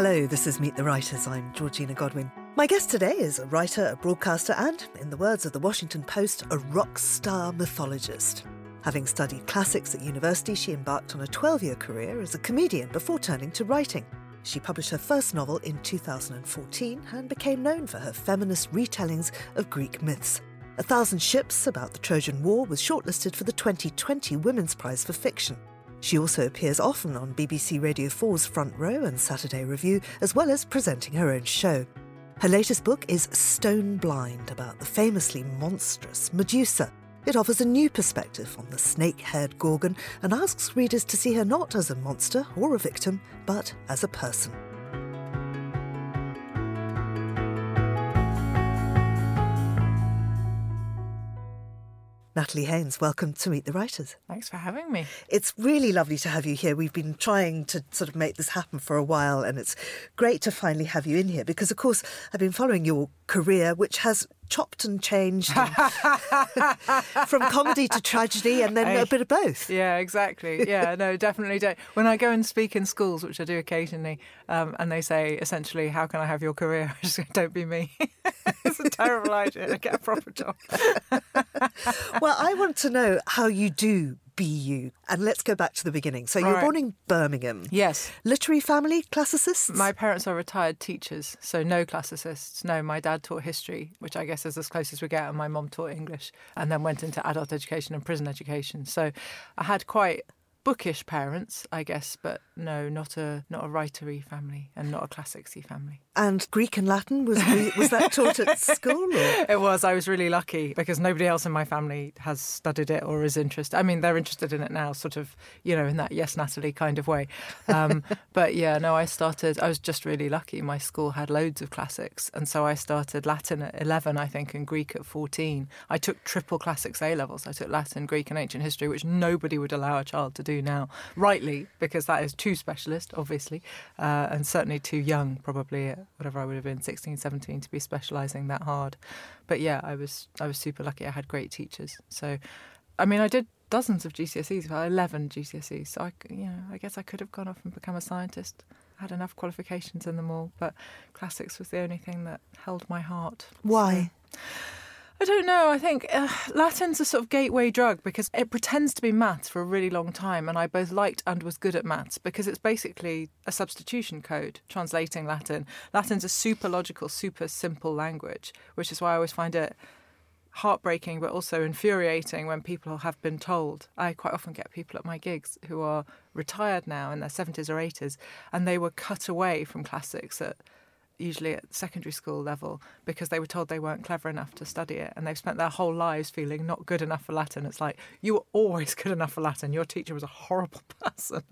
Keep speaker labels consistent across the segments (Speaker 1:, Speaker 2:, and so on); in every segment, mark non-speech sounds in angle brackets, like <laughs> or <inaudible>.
Speaker 1: Hello, this is Meet the Writers. I'm Georgina Godwin. My guest today is a writer, a broadcaster, and, in the words of the Washington Post, a rock star mythologist. Having studied classics at university, she embarked on a 12 year career as a comedian before turning to writing. She published her first novel in 2014 and became known for her feminist retellings of Greek myths. A Thousand Ships about the Trojan War was shortlisted for the 2020 Women's Prize for Fiction. She also appears often on BBC Radio 4's Front Row and Saturday Review, as well as presenting her own show. Her latest book is Stone Blind, about the famously monstrous Medusa. It offers a new perspective on the snake haired Gorgon and asks readers to see her not as a monster or a victim, but as a person. Natalie Haynes, welcome to Meet the Writers.
Speaker 2: Thanks for having me.
Speaker 1: It's really lovely to have you here. We've been trying to sort of make this happen for a while, and it's great to finally have you in here because, of course, I've been following your career, which has chopped and changed and <laughs> from comedy to tragedy and then a bit of both.
Speaker 2: Yeah, exactly. Yeah, no, definitely don't. When I go and speak in schools, which I do occasionally, um, and they say essentially, "How can I have your career?" <laughs> I just say, "Don't be me." <laughs> it's a terrible idea. To get a proper job.
Speaker 1: well, I want to know how you do be you. And let's go back to the beginning. So you were born in Birmingham.
Speaker 2: Yes.
Speaker 1: Literary family, classicists?
Speaker 2: My parents are retired teachers, so no classicists. No, my dad taught history, which I guess is as close as we get, and my mom taught English, and then went into adult education and prison education. So I had quite bookish parents, I guess, but no, not a not a writery family and not a classicsy family.
Speaker 1: and Greek and Latin, was, was that taught at <laughs> school? Or?
Speaker 2: It was. I was really lucky because nobody else in my family has studied it or is interested. I mean, they're interested in it now, sort of, you know, in that yes, Natalie kind of way. Um, <laughs> but yeah, no, I started. I was just really lucky. My school had loads of classics, and so I started Latin at eleven, I think, and Greek at fourteen. I took triple classics A levels. I took Latin, Greek, and ancient history, which nobody would allow a child to do now, rightly, because that is too specialist, obviously, uh, and certainly too young, probably at whatever I would have been 16, 17 to be specialising that hard. But yeah, I was I was super lucky. I had great teachers. So, I mean, I did dozens of GCSEs, well, 11 GCSEs. So I, you know, I guess I could have gone off and become a scientist. I had enough qualifications in them all, but classics was the only thing that held my heart.
Speaker 1: Why?
Speaker 2: I don't know. I think uh, Latin's a sort of gateway drug because it pretends to be maths for a really long time, and I both liked and was good at maths because it's basically a substitution code translating Latin. Latin's a super logical, super simple language, which is why I always find it heartbreaking but also infuriating when people have been told. I quite often get people at my gigs who are retired now in their 70s or 80s and they were cut away from classics at usually at secondary school level because they were told they weren't clever enough to study it and they've spent their whole lives feeling not good enough for Latin. It's like you were always <laughs> good enough for Latin. Your teacher was a horrible <laughs> person.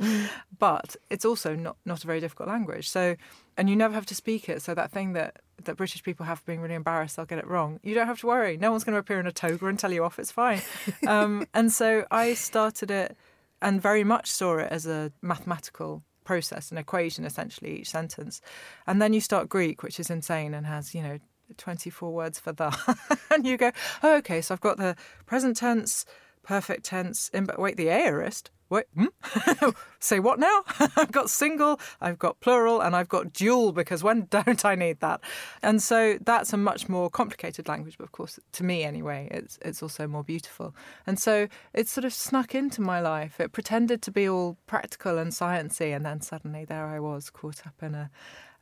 Speaker 2: but it's also not, not a very difficult language. So and you never have to speak it. So that thing that that British people have being really embarrassed they'll get it wrong. You don't have to worry. No one's going to appear in a toga and tell you off. It's fine. <laughs> um, and so I started it and very much saw it as a mathematical process, an equation essentially each sentence. And then you start Greek, which is insane and has, you know, 24 words for the. <laughs> and you go, oh, okay, so I've got the present tense, perfect tense, in, but wait, the aorist. Wait, hmm? <laughs> say what now? <laughs> I've got single, I've got plural, and I've got dual because when <laughs> don't I need that? And so that's a much more complicated language, but of course, to me anyway, it's it's also more beautiful. And so it sort of snuck into my life. It pretended to be all practical and sciencey, and then suddenly there I was caught up in a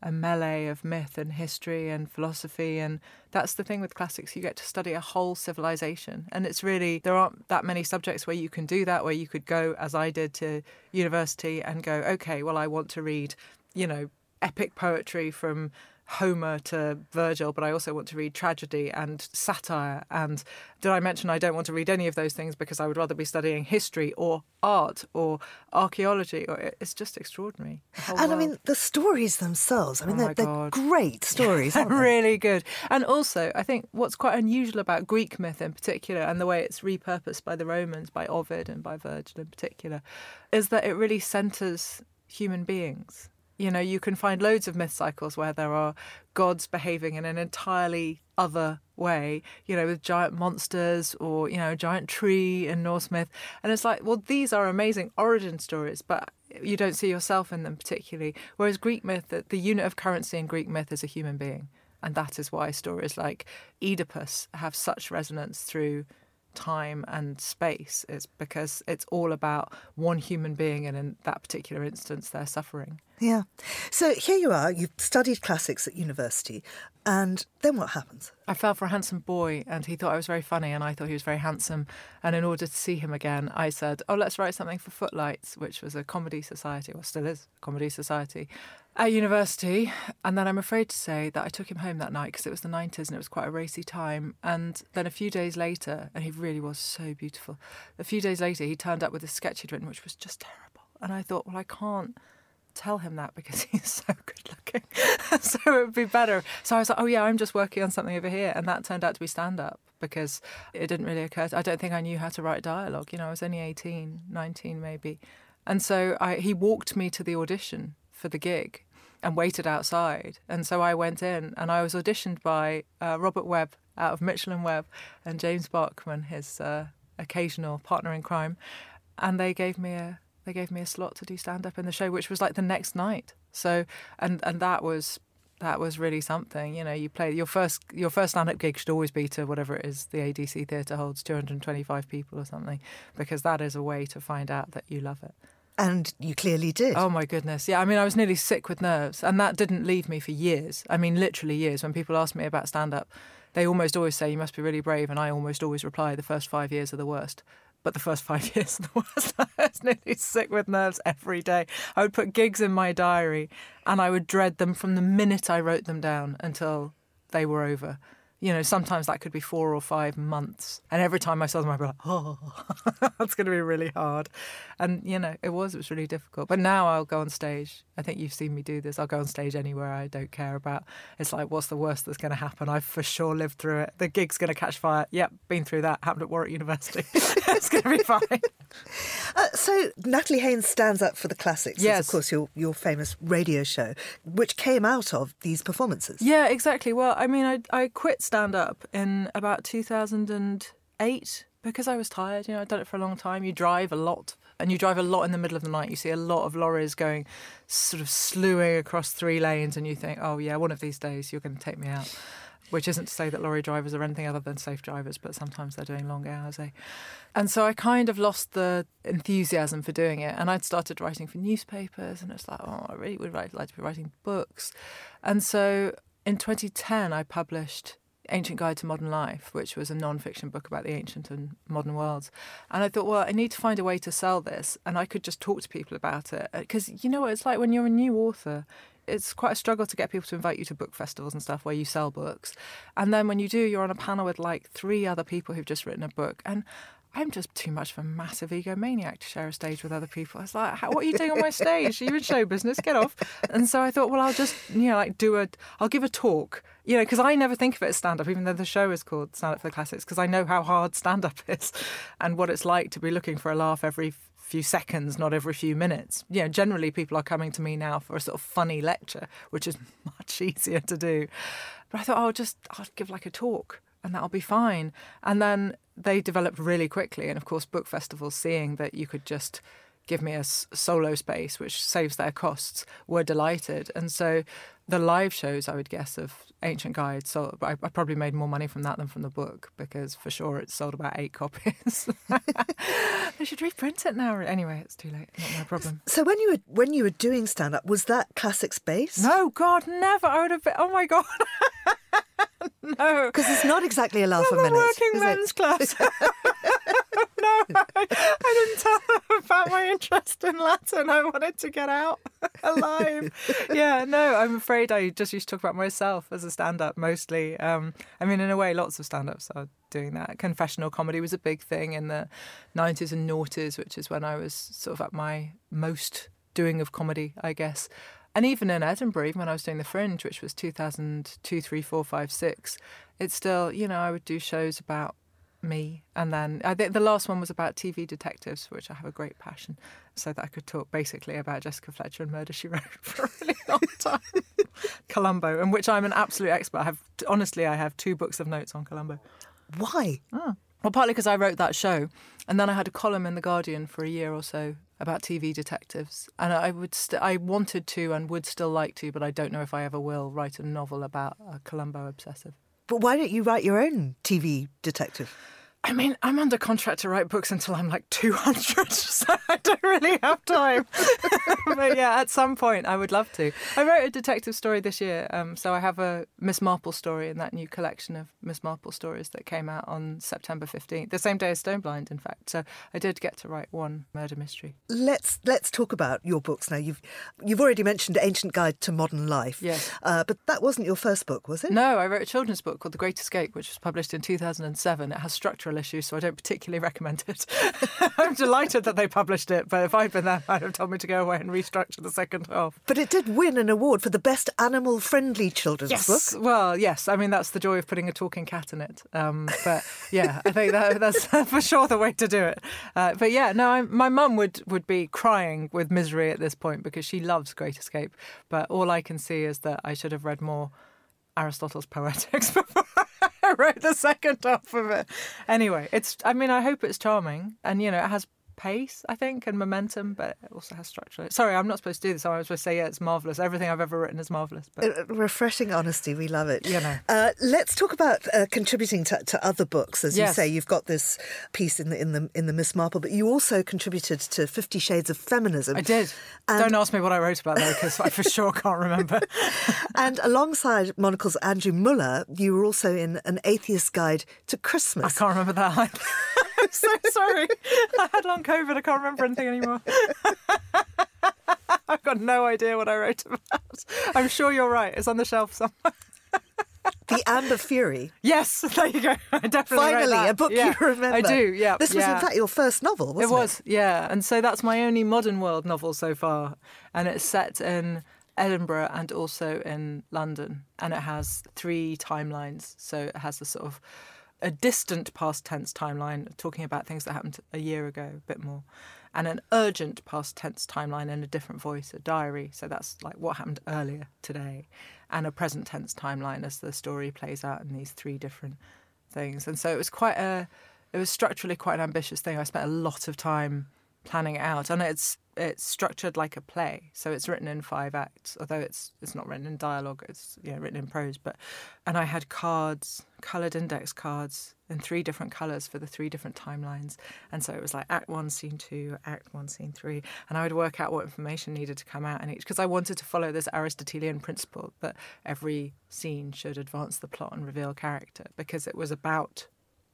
Speaker 2: a melee of myth and history and philosophy. And that's the thing with classics, you get to study a whole civilization. And it's really, there aren't that many subjects where you can do that, where you could go, as I did, to university and go, okay, well, I want to read, you know, epic poetry from Homer to Virgil, but I also want to read tragedy and satire. And did I mention I don't want to read any of those things because I would rather be studying history or art or archaeology? Or it's just extraordinary.
Speaker 1: And I mean, the stories themselves, I mean,
Speaker 2: Oh
Speaker 1: they're, they're great stories, aren't they? <laughs>
Speaker 2: really good. And also, I think what's quite unusual about Greek myth in particular, and the way it's repurposed by the Romans, by Ovid and by Virgil in particular, is that it really centres human beings. You know, you can find loads of myth cycles where there are gods behaving in an entirely other way, you know, with giant monsters or, you know, a giant tree in Norse myth. And it's like, well, these are amazing origin stories, but you don't see yourself in them particularly. Whereas Greek myth, the, the unit of currency in Greek myth is a human being. And that is why stories like Oedipus have such resonance through time and space. It's because it's all about one human being, and in that particular instance, their suffering.
Speaker 1: Yeah. So here you are, you've studied classics at university, and then what happens?
Speaker 2: I fell for a handsome boy, and he thought I was very funny, and I thought he was very handsome. And in order to see him again, I said, Oh, let's write something for Footlights, which was a comedy society, or still is a comedy society, at university. And then I'm afraid to say that I took him home that night because it was the 90s and it was quite a racy time. And then a few days later, and he really was so beautiful, a few days later, he turned up with a sketch he'd written, which was just terrible. And I thought, Well, I can't tell him that because <laughs> he's so good looking. <laughs> so it would be better. So I was like, oh, yeah, I'm just working on something over here. And that turned out to be stand up because it didn't really occur. To, I don't think I knew how to write dialogue. You know, I was only 18, 19 maybe. And so I, he walked me to the audition for the gig and waited outside. And so I went in and I was auditioned by uh, Robert Webb out of Mitchell and Webb and James Bachman, his uh, occasional partner in crime. And they gave me a they gave me a slot to do stand up in the show, which was like the next night. So and and that was that was really something. You know, you play your first your first stand up gig should always be to whatever it is the ADC theatre holds, two hundred and twenty five people or something, because that is a way to find out that you love it.
Speaker 1: And you clearly did.
Speaker 2: Oh my goodness. Yeah, I mean I was nearly sick with nerves and that didn't leave me for years. I mean literally years when people ask me about stand up they almost always say you must be really brave and I almost always reply the first 5 years are the worst but the first five <laughs> years the worst. <laughs> I was nearly sick with nerves every day. I would put gigs in my diary and I would dread them from the minute I wrote them down until they were over you know, sometimes that could be four or five months. And every time I saw them, I'd be like, <laughs> oh, <laughs> that's going to be really hard. And, you know, it was, it was really difficult. But now I'll go on stage. I think you've seen me do this. I'll go on stage anywhere I don't care about. It's like, what's the worst that's going to happen? I've for sure lived through it. The gig's going to catch fire. Yep, been through that. Happened at Warwick University. <laughs> it's going to be fine.
Speaker 1: Uh, so Natalie Haynes stands up for the classics.
Speaker 2: Yes.
Speaker 1: Is, of course, your, your famous radio show, which came out of these performances.
Speaker 2: Yeah, exactly. Well, I mean, I, I quit stand up in about 2008 because I was tired. You know, I'd done it for a long time. You drive a lot, and you drive a lot in the middle of the night. You see a lot of lorries going, sort of slewing across three lanes, and you think, oh yeah, one of these days you're going to take me out. Which isn't to say that lorry drivers are anything other than safe drivers, but sometimes they're doing long hours. Eh? And so I kind of lost the enthusiasm for doing it. And I'd started writing for newspapers, and it's like, oh, I really would like to be writing books. And so in 2010, I published Ancient Guide to Modern Life, which was a non fiction book about the ancient and modern worlds. And I thought, well, I need to find a way to sell this, and I could just talk to people about it. Uh, because you know what it's like when you're a new author, it's quite a struggle to get people to invite you to book festivals and stuff where you sell books. And then when you do, you're on a panel with like three other people who've just written a book. And I'm just too much of a massive egomaniac to share a stage with other people. I was like, what are you doing on my stage? Are you in show business? Get off. And so I thought, well, I'll just, you know, like do a, I'll give a talk, you know, because I never think of it as stand up, even though the show is called Stand Up for the Classics, because I know how hard stand up <laughs> is and what it's like to be looking for a laugh every few seconds, not every few minutes. You know, generally people are coming to me now for a sort of funny lecture, which is <laughs> much easier to do. But I thought, oh, I'll just, I'll give like a talk and that'll be fine. And then they developed really quickly. And of course, book festivals, seeing that you could just give me a solo space, which saves their costs, were delighted. And so the live shows, I would guess, of Ancient Guide, so I, I, probably made more money from that than from the book because for sure it sold about eight copies. <laughs> they should reprint it now. Anyway, it's too late. Not my problem.
Speaker 1: So when you were when you were doing stand up, was that classic space?
Speaker 2: No, God, never. I would have been. Oh my God. <laughs> <laughs> no,
Speaker 1: because it's not exactly a laugh
Speaker 2: a
Speaker 1: minute.
Speaker 2: Working men's class. <laughs> no, I, I, didn't tell them about my interest in Latin. I wanted to get out <laughs> alive. yeah, no, I'm afraid I just used to talk about myself as a stand-up mostly. Um, I mean, in a way, lots of stand-ups are doing that. Confessional comedy was a big thing in the 90s and noughties, which is when I was sort of at my most doing of comedy, I guess. And even in Edinburgh, even when I was doing the Fringe, which was 2002, 3, 4, 5, 6, it's still, you know, I would do shows about me. And then I think the last one was about TV detectives, which I have a great passion, so that I could talk basically about Jessica Fletcher and Murder She <laughs> Wrote for a really long time. <laughs> Columbo, in which I'm an absolute expert. I have honestly, I have two books of notes on Columbo.
Speaker 1: Why?
Speaker 2: Oh. Well, partly because I wrote that show, and then I had a column in the Guardian for a year or so about TV detectives, and I would st- I wanted to and would still like to, but I don't know if I ever will write a novel about a Columbo obsessive.
Speaker 1: But why don't you write your own TV detective?
Speaker 2: I mean, I'm under contract to write books until I'm like 200, <laughs> so I don't really have time. <laughs> but yeah, at some point, I would love to. I wrote a detective story this year, um, so I have a Miss Marple story in that new collection of Miss Marple stories that came out on September 15th, the same day as Stoneblind, in fact. So I did get to write one murder mystery.
Speaker 1: Let's let's talk about your books now. You've you've already mentioned Ancient Guide to Modern Life.
Speaker 2: Yes.
Speaker 1: Uh, but that wasn't your first book, was it?
Speaker 2: No, I wrote a children's book called The Great Escape, which was published in 2007. It has structural issues, so I don't particularly recommend it. <laughs> I'm delighted that they published it, but if I'd been there, I'd have told me to go away and restructure the second half.
Speaker 1: But it did win an award for the best animal friendly children's
Speaker 2: Yes.
Speaker 1: book.
Speaker 2: Well, yes. I mean, that's the joy of putting a talking cat in it. Um, but yeah, I think that, that's <laughs> for sure the way to do it. Uh, but yeah, no, I, my mum would, would be crying with misery at this point because she loves Great Escape. But all I can see is that I should have read more Aristotle's Poetics <laughs> before <laughs> Wrote the second half of it. Anyway, it's. I mean, I hope it's charming, and you know, it has pace, I think, and momentum, but it also has structure. Sorry, I'm not supposed to do this. I was supposed to say, yeah, it's marvelous. Everything I've ever written is marvelous. But
Speaker 1: Uh, Refreshing honesty, we love it.
Speaker 2: You know.
Speaker 1: Uh, let's talk about uh, contributing to, to other books. As you say, you've got this piece in the in the in the Miss Marple, but you also contributed to Fifty Shades of Feminism.
Speaker 2: I did.
Speaker 1: And-
Speaker 2: Don't ask me what I wrote about though, because I for <laughs> sure can't remember. <laughs>
Speaker 1: And alongside Monocle's Andrew Mueller, you were also in An Atheist Guide to Christmas.
Speaker 2: I can't remember that. So sorry. I had long COVID. I can't remember anything anymore. <laughs> I've got no idea what I wrote about. I'm sure you're right. It's on the shelf somewhere. <laughs>
Speaker 1: The Amber Fury.
Speaker 2: Yes, there you go. <laughs> I definitely
Speaker 1: Finally, a book
Speaker 2: Yeah,
Speaker 1: you remember.
Speaker 2: I do. Yeah.
Speaker 1: This was,
Speaker 2: yeah.
Speaker 1: in fact, your first novel, wasn't it?
Speaker 2: It was, yeah. And so that's my only modern world novel so far. And it's set in Edinburgh and also in London. And it has three timelines. So it has a sort of a distant past tense timeline, talking about things that happened a year ago, a bit more. And an urgent past tense timeline in a different voice, a diary. So that's like what happened earlier today. And a present tense timeline as the story plays out in these three different things. And so it was quite a, it was structurally quite an ambitious thing. I spent a lot of time planning it out, and it's it's structured like a play. So it's written in five acts, although it's it's not written in dialogue. It's know, written in prose. But and I had cards, coloured index cards in three different colours for the three different timelines. And so it was like Act One, Scene Two, Act One, Scene Three, and I would work out what information needed to come out in each because I wanted to follow this Aristotelian principle that every scene should advance the plot and reveal character because it was about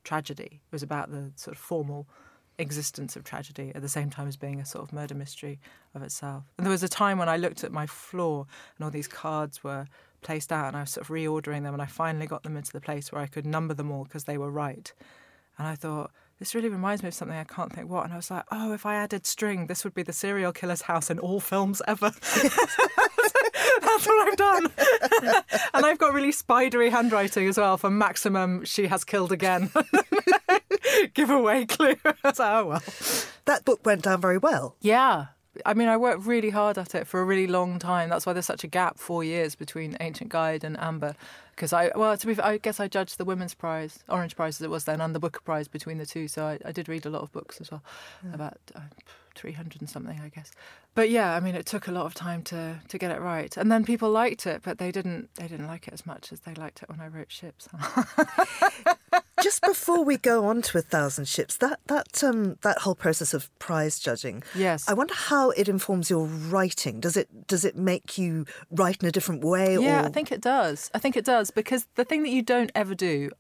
Speaker 2: tragedy. It was about the sort of formal existence of tragedy at the same time as being a sort of murder mystery of itself. And there was a time when I looked at my floor and all these cards were placed out and I was sort of reordering them and I finally got them into the place where I could number them all because they were right. And I thought, this really reminds me of something I can't think what. And I was like, oh, if I added string, this would be the serial killer's house in all films ever. <laughs> That's what I've done. <laughs> and I've got really spidery handwriting as well for maximum she has killed again. <laughs> <laughs> Giveaway clue. Like, <laughs> oh, <laughs> well.
Speaker 1: That book went down very well.
Speaker 2: Yeah. I mean, I worked really hard at it for a really long time. That's why there's such a gap, four years between Ancient Guide and Amber. Because I, well, to be fair, I guess I judged the Women's Prize, Orange Prize as it was then, and the Booker Prize between the two. So I, I did read a lot of books as well, about uh, 300 and something, I guess. But yeah, I mean, it took a lot of time to, to get it right. And then people liked it, but they didn't they didn't like it as much as they liked it when I wrote Ships.
Speaker 1: Just before we go on to a thousand ships, that that um, that whole process of prize judging.
Speaker 2: Yes.
Speaker 1: I wonder how it informs your writing. Does it does it make you write in a different way?
Speaker 2: Yeah,
Speaker 1: or...
Speaker 2: I think it does. I think it does because the thing that you don't ever do,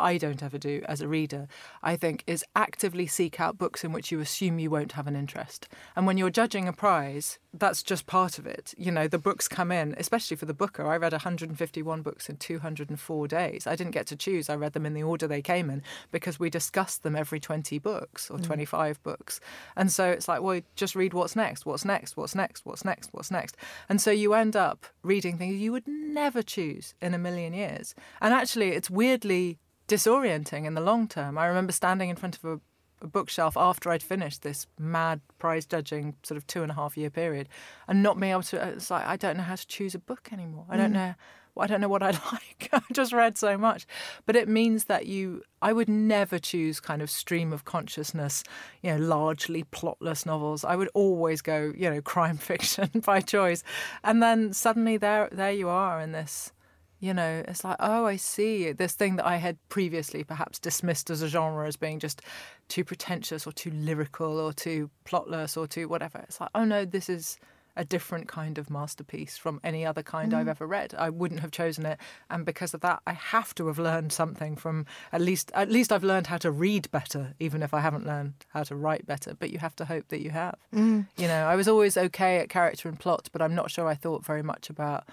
Speaker 2: I don't ever do as a reader, I think, is actively seek out books in which you assume you won't have an interest. And when you're judging a prize, that's just part of it. You know, the books come in, especially for the Booker. I read 151 books in 204 days. I didn't get to choose. I read them in the order they came in because we discussed them every 20 books or mm. 25 books. And so it's like, well, just read what's next, what's next, what's next, what's next, what's next. And so you end up reading things you would never choose in a million years. And actually, it's weirdly disorienting in the long term. I remember standing in front of a, a bookshelf after I'd finished this mad prize judging sort of two and a half year period and not being able to, uh, it's like, I don't know how to choose a book anymore. I don't mm. know. I don't know what I <laughs> like. I just read so much. But it means that you, I would never choose kind of stream of consciousness, you know, largely plotless novels. I would always go, you know, <laughs> crime fiction by choice. And then suddenly there, there you are in this you know, it's like, oh, I see. This thing that I had previously perhaps dismissed as a genre as being just too pretentious or too lyrical or too plotless or too whatever. It's like, oh no, this is a different kind of masterpiece from any other kind mm. I've ever read. I wouldn't have chosen it, and because of that, I have to have learned something from at least at least I've learned how to read better, even if I haven't learned how to write better. But you have to hope that you have. Mm. You know, I was always okay at character and plot, but I'm not sure I thought very much about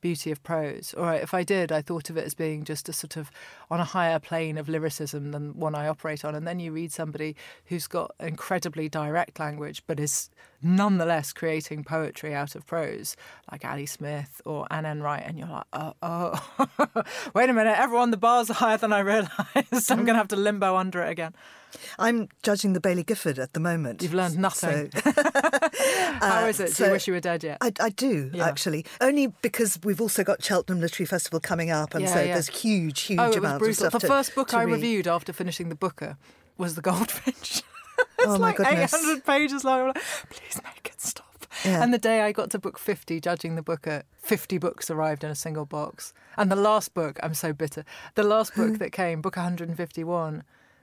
Speaker 2: beauty of prose. Or if I did, I thought of it as being just a sort of on a higher plane of lyricism than one I operate on. And then you read somebody who's got incredibly direct language, but is nonetheless creating poetry out of prose, like Ali Smith or Anne Enright, and you're like, oh, oh. <laughs> wait a minute, everyone, the bars are <laughs> higher than I realised. I'm going to have to limbo under it again.
Speaker 1: I'm judging the Baillie Gifford at the moment.
Speaker 2: You've learned nothing. So, <laughs> uh, How is it? Do you wish you were dead yet?
Speaker 1: I, I do, yeah. actually. Only because we've also got Cheltenham Literary Festival coming up, and yeah, so yeah. there's huge, huge
Speaker 2: oh,
Speaker 1: amounts
Speaker 2: of
Speaker 1: stuff.
Speaker 2: The
Speaker 1: to,
Speaker 2: first book I
Speaker 1: read.
Speaker 2: reviewed after finishing the Booker was The Goldfinch. It's
Speaker 1: oh,
Speaker 2: like 800 pages long. Like, Please make it stop. Yeah. And the day I got to book 50, judging the book at 50 books arrived in a single box. And the last book, I'm so bitter, the last book <laughs> that came, book 151,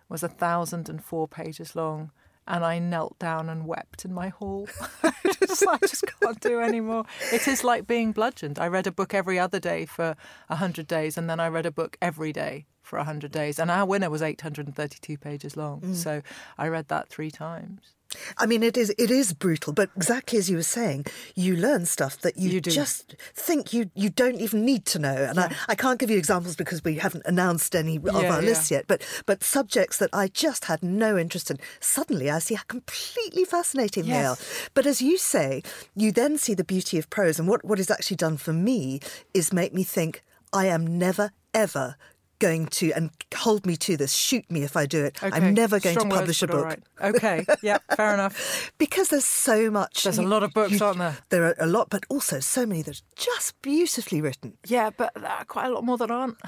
Speaker 2: was a thousand and four pages long. And I knelt down and wept in my hall. <laughs> just, I just can't do anymore. It is like being bludgeoned. I read a book every other day for 100 days, and then I read a book every day for 100 days. And our winner was 832 pages long. Mm. So I read that three times.
Speaker 1: I mean, it is it is brutal, but exactly as you were saying, you learn stuff that you,
Speaker 2: you
Speaker 1: just think you you don't even need to know. And yeah. I, I can't give you examples because we haven't announced any of yeah, our yeah. lists yet. But but subjects that I just had no interest in, suddenly I see how completely fascinating yes. they are. But as you say, you then see the beauty of prose, and what what is actually done for me is make me think I am never ever going to and hold me to this shoot me if i do it.
Speaker 2: Okay.
Speaker 1: i'm never going
Speaker 2: Strong
Speaker 1: to publish
Speaker 2: words,
Speaker 1: a book.
Speaker 2: right. okay. <laughs> Yeah fair enough.
Speaker 1: Because there's so much
Speaker 2: there's you, a lot of books you, aren't there?
Speaker 1: There are a lot but also so many that are just beautifully written.
Speaker 2: Yeah but uh, quite a lot more that aren't. <laughs>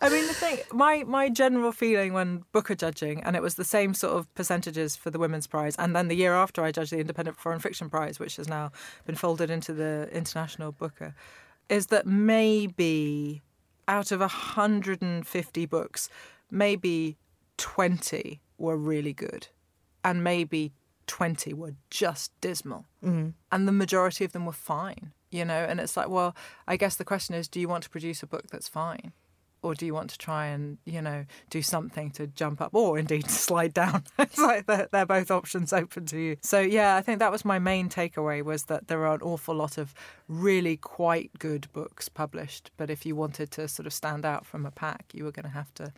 Speaker 2: I mean, the thing, my my general feeling when Booker judging, and it was the same sort of percentages for the Women's Prize, and then the year after I judged the Independent Foreign Fiction Prize, which has now been folded into the International Booker is that maybe out of 150 books, maybe 20 were really good, and maybe 20 were just dismal. Mm-hmm. And the majority of them were fine, you know? And it's like, well, I guess the question is do you want to produce a book that's fine? Or do you want to try and you know do something to jump up or indeed <laughs> slide down? <laughs> It's like they're, they're, both options open to you. So yeah i think that was my main takeaway was that there are an awful lot of really quite good books published but if you wanted to sort of stand out from a pack you were going to have to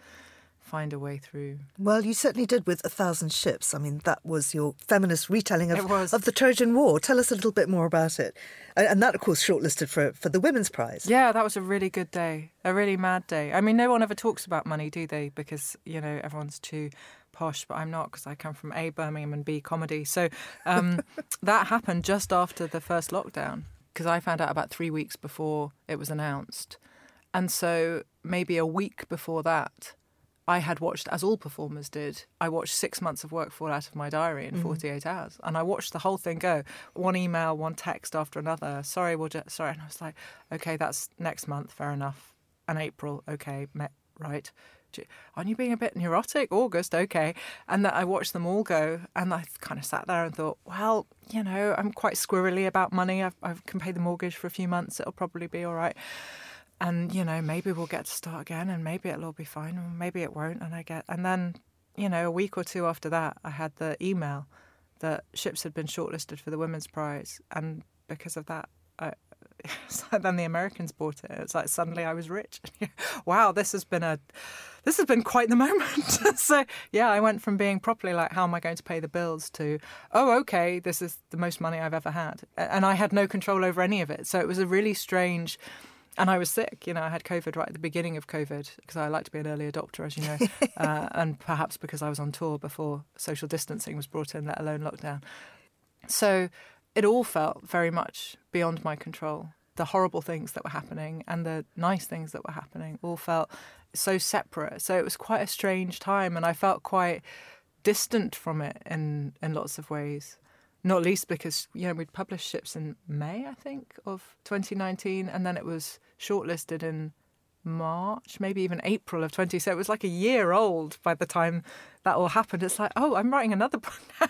Speaker 2: find a way through.
Speaker 1: Well, you certainly did with A Thousand Ships. I mean, that was your feminist retelling of,
Speaker 2: of
Speaker 1: the Trojan War. Tell us a little bit more about it. And that, of course, shortlisted for, for the Women's Prize.
Speaker 2: Yeah, that was a really good day, a really mad day. I mean, no one ever talks about money, do they? Because, you know, everyone's too posh, but I'm not because I come from A, Birmingham, and B, comedy. So um, <laughs> that happened just after the first lockdown because I found out about three weeks before it was announced. And so maybe a week before that, I had watched, as all performers did, I watched six months of work fall out of my diary in mm. 48 hours. And I watched the whole thing go one email, one text after another. Sorry, we'll just, sorry. And I was like, okay, that's next month, fair enough. And April, okay, met, right. Aren't you being a bit neurotic? August, okay. And that I watched them all go, and I kind of sat there and thought, well, you know, I'm quite squirrely about money. I've, I can pay the mortgage for a few months. It'll probably be all right and you know maybe we'll get to start again and maybe it'll all be fine or maybe it won't and i get and then you know a week or two after that i had the email that ships had been shortlisted for the women's prize and because of that I, <laughs> then the Americans bought it. It's like suddenly I was rich. <laughs> wow, this has been a, this has been quite the <laughs> moment. so yeah, I went from being properly like, how am I going to pay the bills to, oh okay, this is the most money I've ever had, and I had no control over any of it. So it was a really strange and I was sick. You know, I had COVID right at the beginning of COVID because I like to be an early adopter, as you know, <laughs> uh, and perhaps because I was on tour before social distancing was brought in, let alone lockdown. So it all felt very much beyond my control. the horrible things that were happening and the nice things that were happening all felt so separate. So it was quite a strange time, and I felt quite distant from it in in lots of ways. Not least because you know we'd published ships in May, I think, of 2019, and then it was shortlisted in March, maybe even April of 20. So it was like a year old by the time that all happened. It's like, oh, I'm writing another <laughs> book now.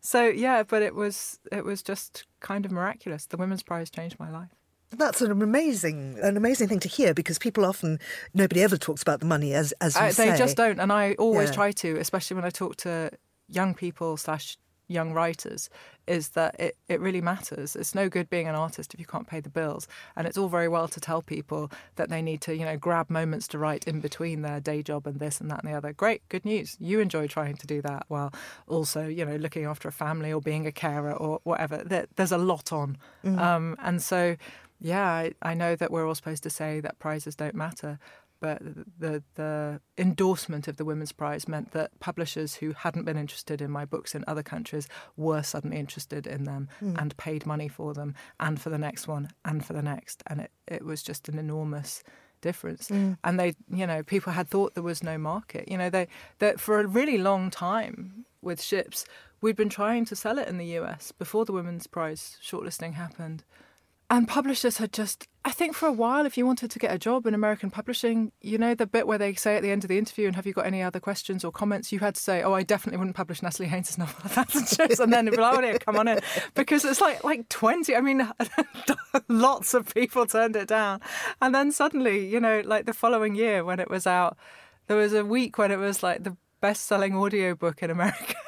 Speaker 2: so yeah, but it was it was just kind of miraculous. The Women's Prize changed my life.
Speaker 1: That's an amazing, an amazing thing to hear because people often nobody ever talks about the money as as you
Speaker 2: Uh,
Speaker 1: say.
Speaker 2: they just don't, and I always
Speaker 1: Yeah.
Speaker 2: try to, especially when I talk to young people slash young writers, is that it, it really matters. It's no good being an artist if you can't pay the bills, and it's all very well to tell people that they need to, you know, grab moments to write in between their day job and this and that and the other. Great, good news. You enjoy trying to do that while also, you know, looking after a family or being a carer or whatever. There, there's a lot on, um, and so. Yeah, I, I know that we're all supposed to say that prizes don't matter, but the the endorsement of the Women's Prize meant that publishers who hadn't been interested in my books in other countries were suddenly interested in them hmm. and paid money for them and for the next one and for the next, and it, it was just an enormous difference. Hmm. And they, you know, people had thought there was no market. You know, they that for a really long time with ships, we'd been trying to sell it in the US before the Women's Prize shortlisting happened. And publishers had just, I think for a while, if you wanted to get a job in American publishing, you know, the bit where they say at the end of the interview, and have you got any other questions or comments? You had to say, oh, I definitely wouldn't publish Natalie Haynes' novel. <laughs> That's. And then like, oh, come on in. Because it's like, like 20, I mean, <laughs> lots of people turned it down. And then suddenly, you know, like the following year when it was out, there was a week when it was like the best selling audiobook in America. <laughs>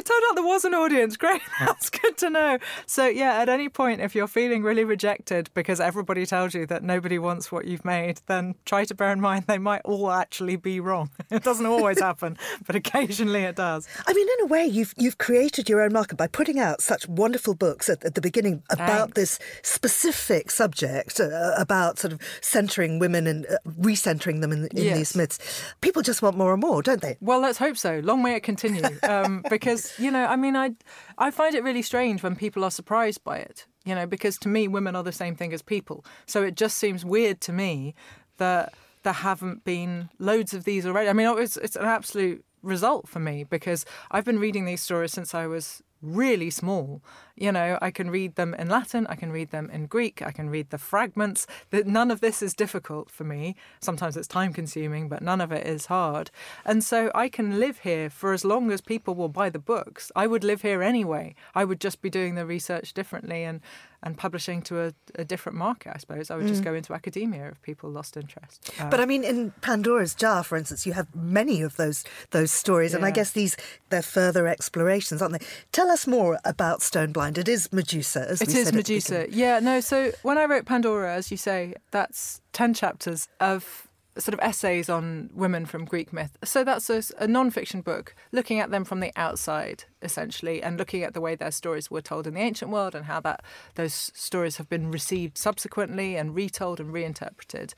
Speaker 2: It turned out there was an audience. Great. <laughs> That's good to know. So, yeah, at any point, if you're feeling really rejected because everybody tells you that nobody wants what you've made, then try to bear in mind they might all actually be wrong. <laughs> It doesn't always <laughs> happen, but occasionally it does.
Speaker 1: I mean, in a way, you've you've created your own market by putting out such wonderful books at, at the beginning about
Speaker 2: Thanks.
Speaker 1: this specific subject, uh, about sort of centering women and uh, recentering them in, in
Speaker 2: Yes.
Speaker 1: these myths. People just want more and more, don't they?
Speaker 2: Well, let's hope so. Long may it continue. Um, because you know, I mean, I I find it really strange when people are surprised by it. You know, because to me, women are the same thing as people. So it just seems weird to me that there haven't been loads of these already. I mean, it's it's an absolute result for me because I've been reading these stories since I was really small. You know, I can read them in Latin, I can read them in Greek, I can read the fragments. That none of this is difficult for me. Sometimes it's time consuming, but none of it is hard. And so I can live here for as long as people will buy the books. I would live here anyway. I would just be doing the research differently and and publishing to a, a different market, I suppose. I would just go into academia if people lost interest. Uh,
Speaker 1: But I mean, in Pandora's Jar, for instance, you have many of those those stories, and I guess these they're further explorations, aren't they? Tell us more about Stone Blind. It is Medusa, as
Speaker 2: It
Speaker 1: we
Speaker 2: is Medusa. Yeah, no. So when I wrote Pandora, as you say, that's 10 chapters of sort of essays on women from Greek myth. So that's a, a non fiction book looking at them from the outside, essentially, and looking at the way their stories were told in the ancient world and how that those stories have been received subsequently and retold and reinterpreted.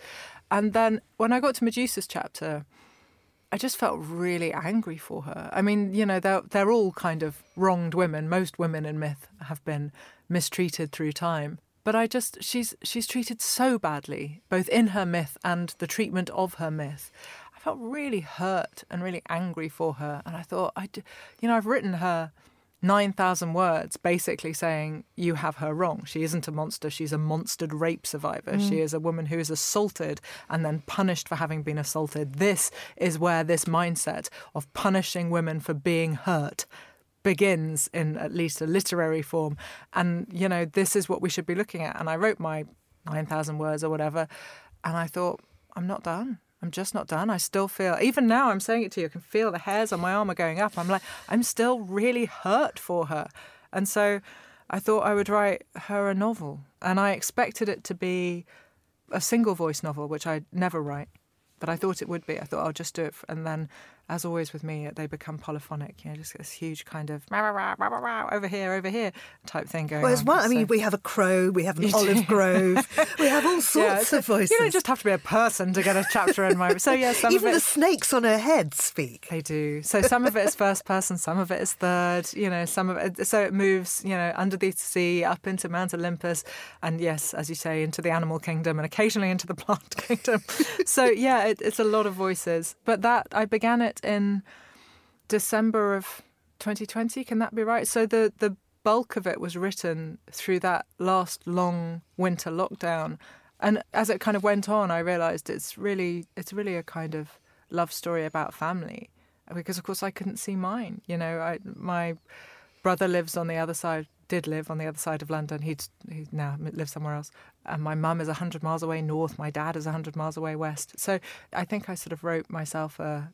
Speaker 2: And then when I got to Medusa's chapter, I just felt really angry for her. I mean, you know, they're they're all kind of wronged women. Most women in myth have been mistreated through time. But I just she's she's treated so badly, both in her myth and the treatment of her myth. I felt really hurt and really angry for her, and I thought I, you know, I've written her. 9,000 words basically saying you have her wrong. She isn't a monster. She's a monstered rape survivor. She mm. is a woman who is assaulted and then punished for having been assaulted. This is where this mindset of punishing women for being hurt begins in at least a literary form. And, you know, this is what we should be looking at. And I wrote my 9,000 words or whatever. And I thought, I'm not done. I'm just not done. I still feel, even now I'm saying it to you, I can feel the hairs on my arm are going up. I'm like, I'm still really hurt for her. And so I thought I would write her a novel. And I expected it to be a single voice novel, which I never write. but I thought it would be. I thought I'll just do it, and then as always with me, they become polyphonic. You know, just this huge kind of rah, rah, rah, rah, over here, over here type thing going
Speaker 1: well,
Speaker 2: on.
Speaker 1: Well, I mean, we have a crow, we have an olive grove, <laughs> we have all sorts of voices.
Speaker 2: You don't just have to be a person to get a chapter in my. So yeah, <laughs> some
Speaker 1: even
Speaker 2: of
Speaker 1: the snakes on her head speak.
Speaker 2: They do. So some of it is first person, some of it is third. You know, some of it. So it moves. You know, under the sea, up into Mount Olympus, and yes, as you say, into the animal kingdom, and occasionally into the <laughs> plant kingdom. so yeah, it, it's a lot of voices. But that I began it in December of 2020. Can that be right? So the the bulk of it was written through that last long winter lockdown, and as it kind of went on, I realised it's really it's really a kind of love story about family, because of course I couldn't see mine. You know, I, my brother lives on the other side. Did live on the other side of London. He'd he now lives somewhere else. And my mum is hundred miles away north. My dad is hundred miles away west. So I think I sort of wrote myself a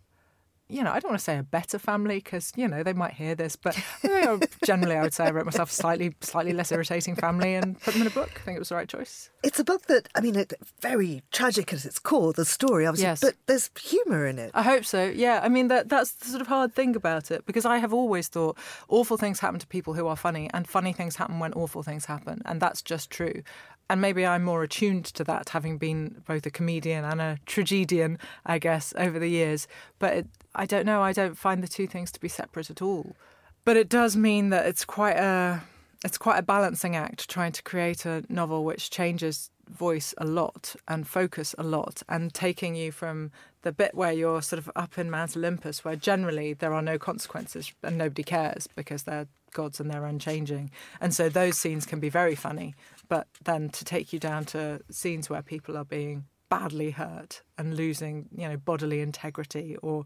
Speaker 2: you know, I don't want to say a better family because you know they might hear this, but you <laughs> know, generally I would say I wrote myself a slightly slightly less irritating family and put them in a book. I think it was the right choice.
Speaker 1: It's a book that I mean, it, very tragic at its core, the story, obviously,
Speaker 2: yes.
Speaker 1: but there's humour in it.
Speaker 2: I hope so. Yeah, I mean that that's the sort of hard thing about it because I have always thought awful things happen to people who are funny, and funny things happen when awful things happen, and that's just true and maybe I'm more attuned to that, having been both a comedian and a tragedian, I guess, over the years. But it, I don't know. I don't find the two things to be separate at all. But it does mean that it's quite a it's quite a balancing act trying to create a novel which changes voice a lot and focus a lot and taking you from the bit where you're sort of up in Mount Olympus where generally there are no consequences and nobody cares because they're gods and they're unchanging. And so those scenes can be very funny, but then to take you down to scenes where people are being badly hurt and losing, you know, bodily integrity or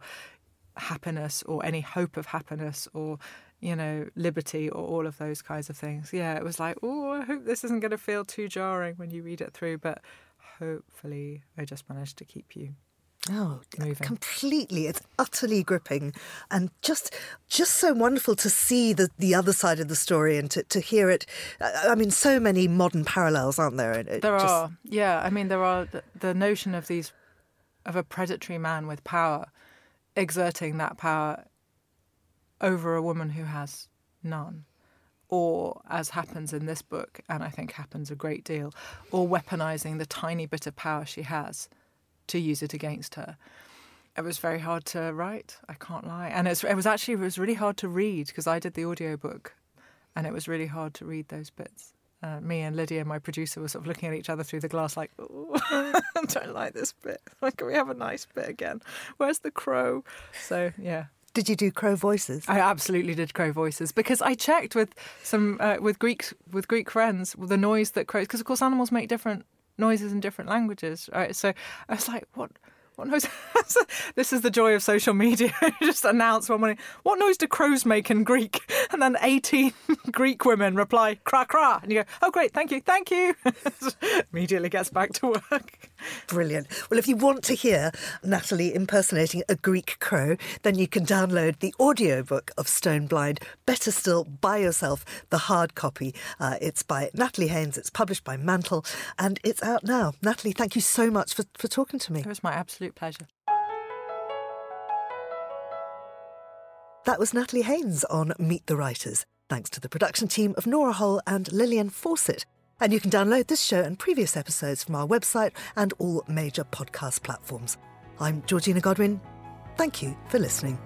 Speaker 2: happiness or any hope of happiness or you know liberty or all of those kinds of things. Yeah it was like oh i hope this isn't going to feel too jarring when you read it through but hopefully i just managed to keep you
Speaker 1: Oh, Moving. completely! It's utterly gripping, and just just so wonderful to see the the other side of the story and to, to hear it. I mean, so many modern parallels, aren't there?
Speaker 2: It there just... are, yeah. I mean, there are the, the notion of these of a predatory man with power exerting that power over a woman who has none or as happens in this book, and I think happens a great deal, or weaponizing the tiny bit of power she has to use it against her. It was very hard to write. I can't lie, and it was actually it was really hard to read because I did the audiobook, and it was really hard to read those bits. Uh, me and Lydia, my producer, were sort of looking at each other through the glass, like, I <laughs> don't like this bit. Like, can we have a nice bit again? Where's the crow? So, yeah.
Speaker 1: Did you do crow voices?
Speaker 2: I absolutely did crow voices because I checked with some uh, with Greek with Greek friends the noise that crows because of course animals make different noises in different languages, right? So I was like, what? What noise? <laughs> this is the joy of social media. <laughs> just announce one morning, what noise do crows make in Greek? <laughs> And then 18 Greek women reply, cra cra. And you go, oh, great, thank you, thank you. Immediately gets back to work.
Speaker 1: Brilliant. Well, if you want to hear Natalie impersonating a Greek crow, then you can download the audiobook of Stone Blind. Better still, buy yourself the hard copy. Uh, it's by Natalie Haynes, it's published by Mantle, and it's out now. Natalie, thank you so much for, for talking to me.
Speaker 2: It was my absolute pleasure.
Speaker 1: That was Natalie Haynes on Meet the Writers, thanks to the production team of Nora Hole and Lillian Fawcett. And you can download this show and previous episodes from our website and all major podcast platforms. I'm Georgina Godwin. Thank you for listening.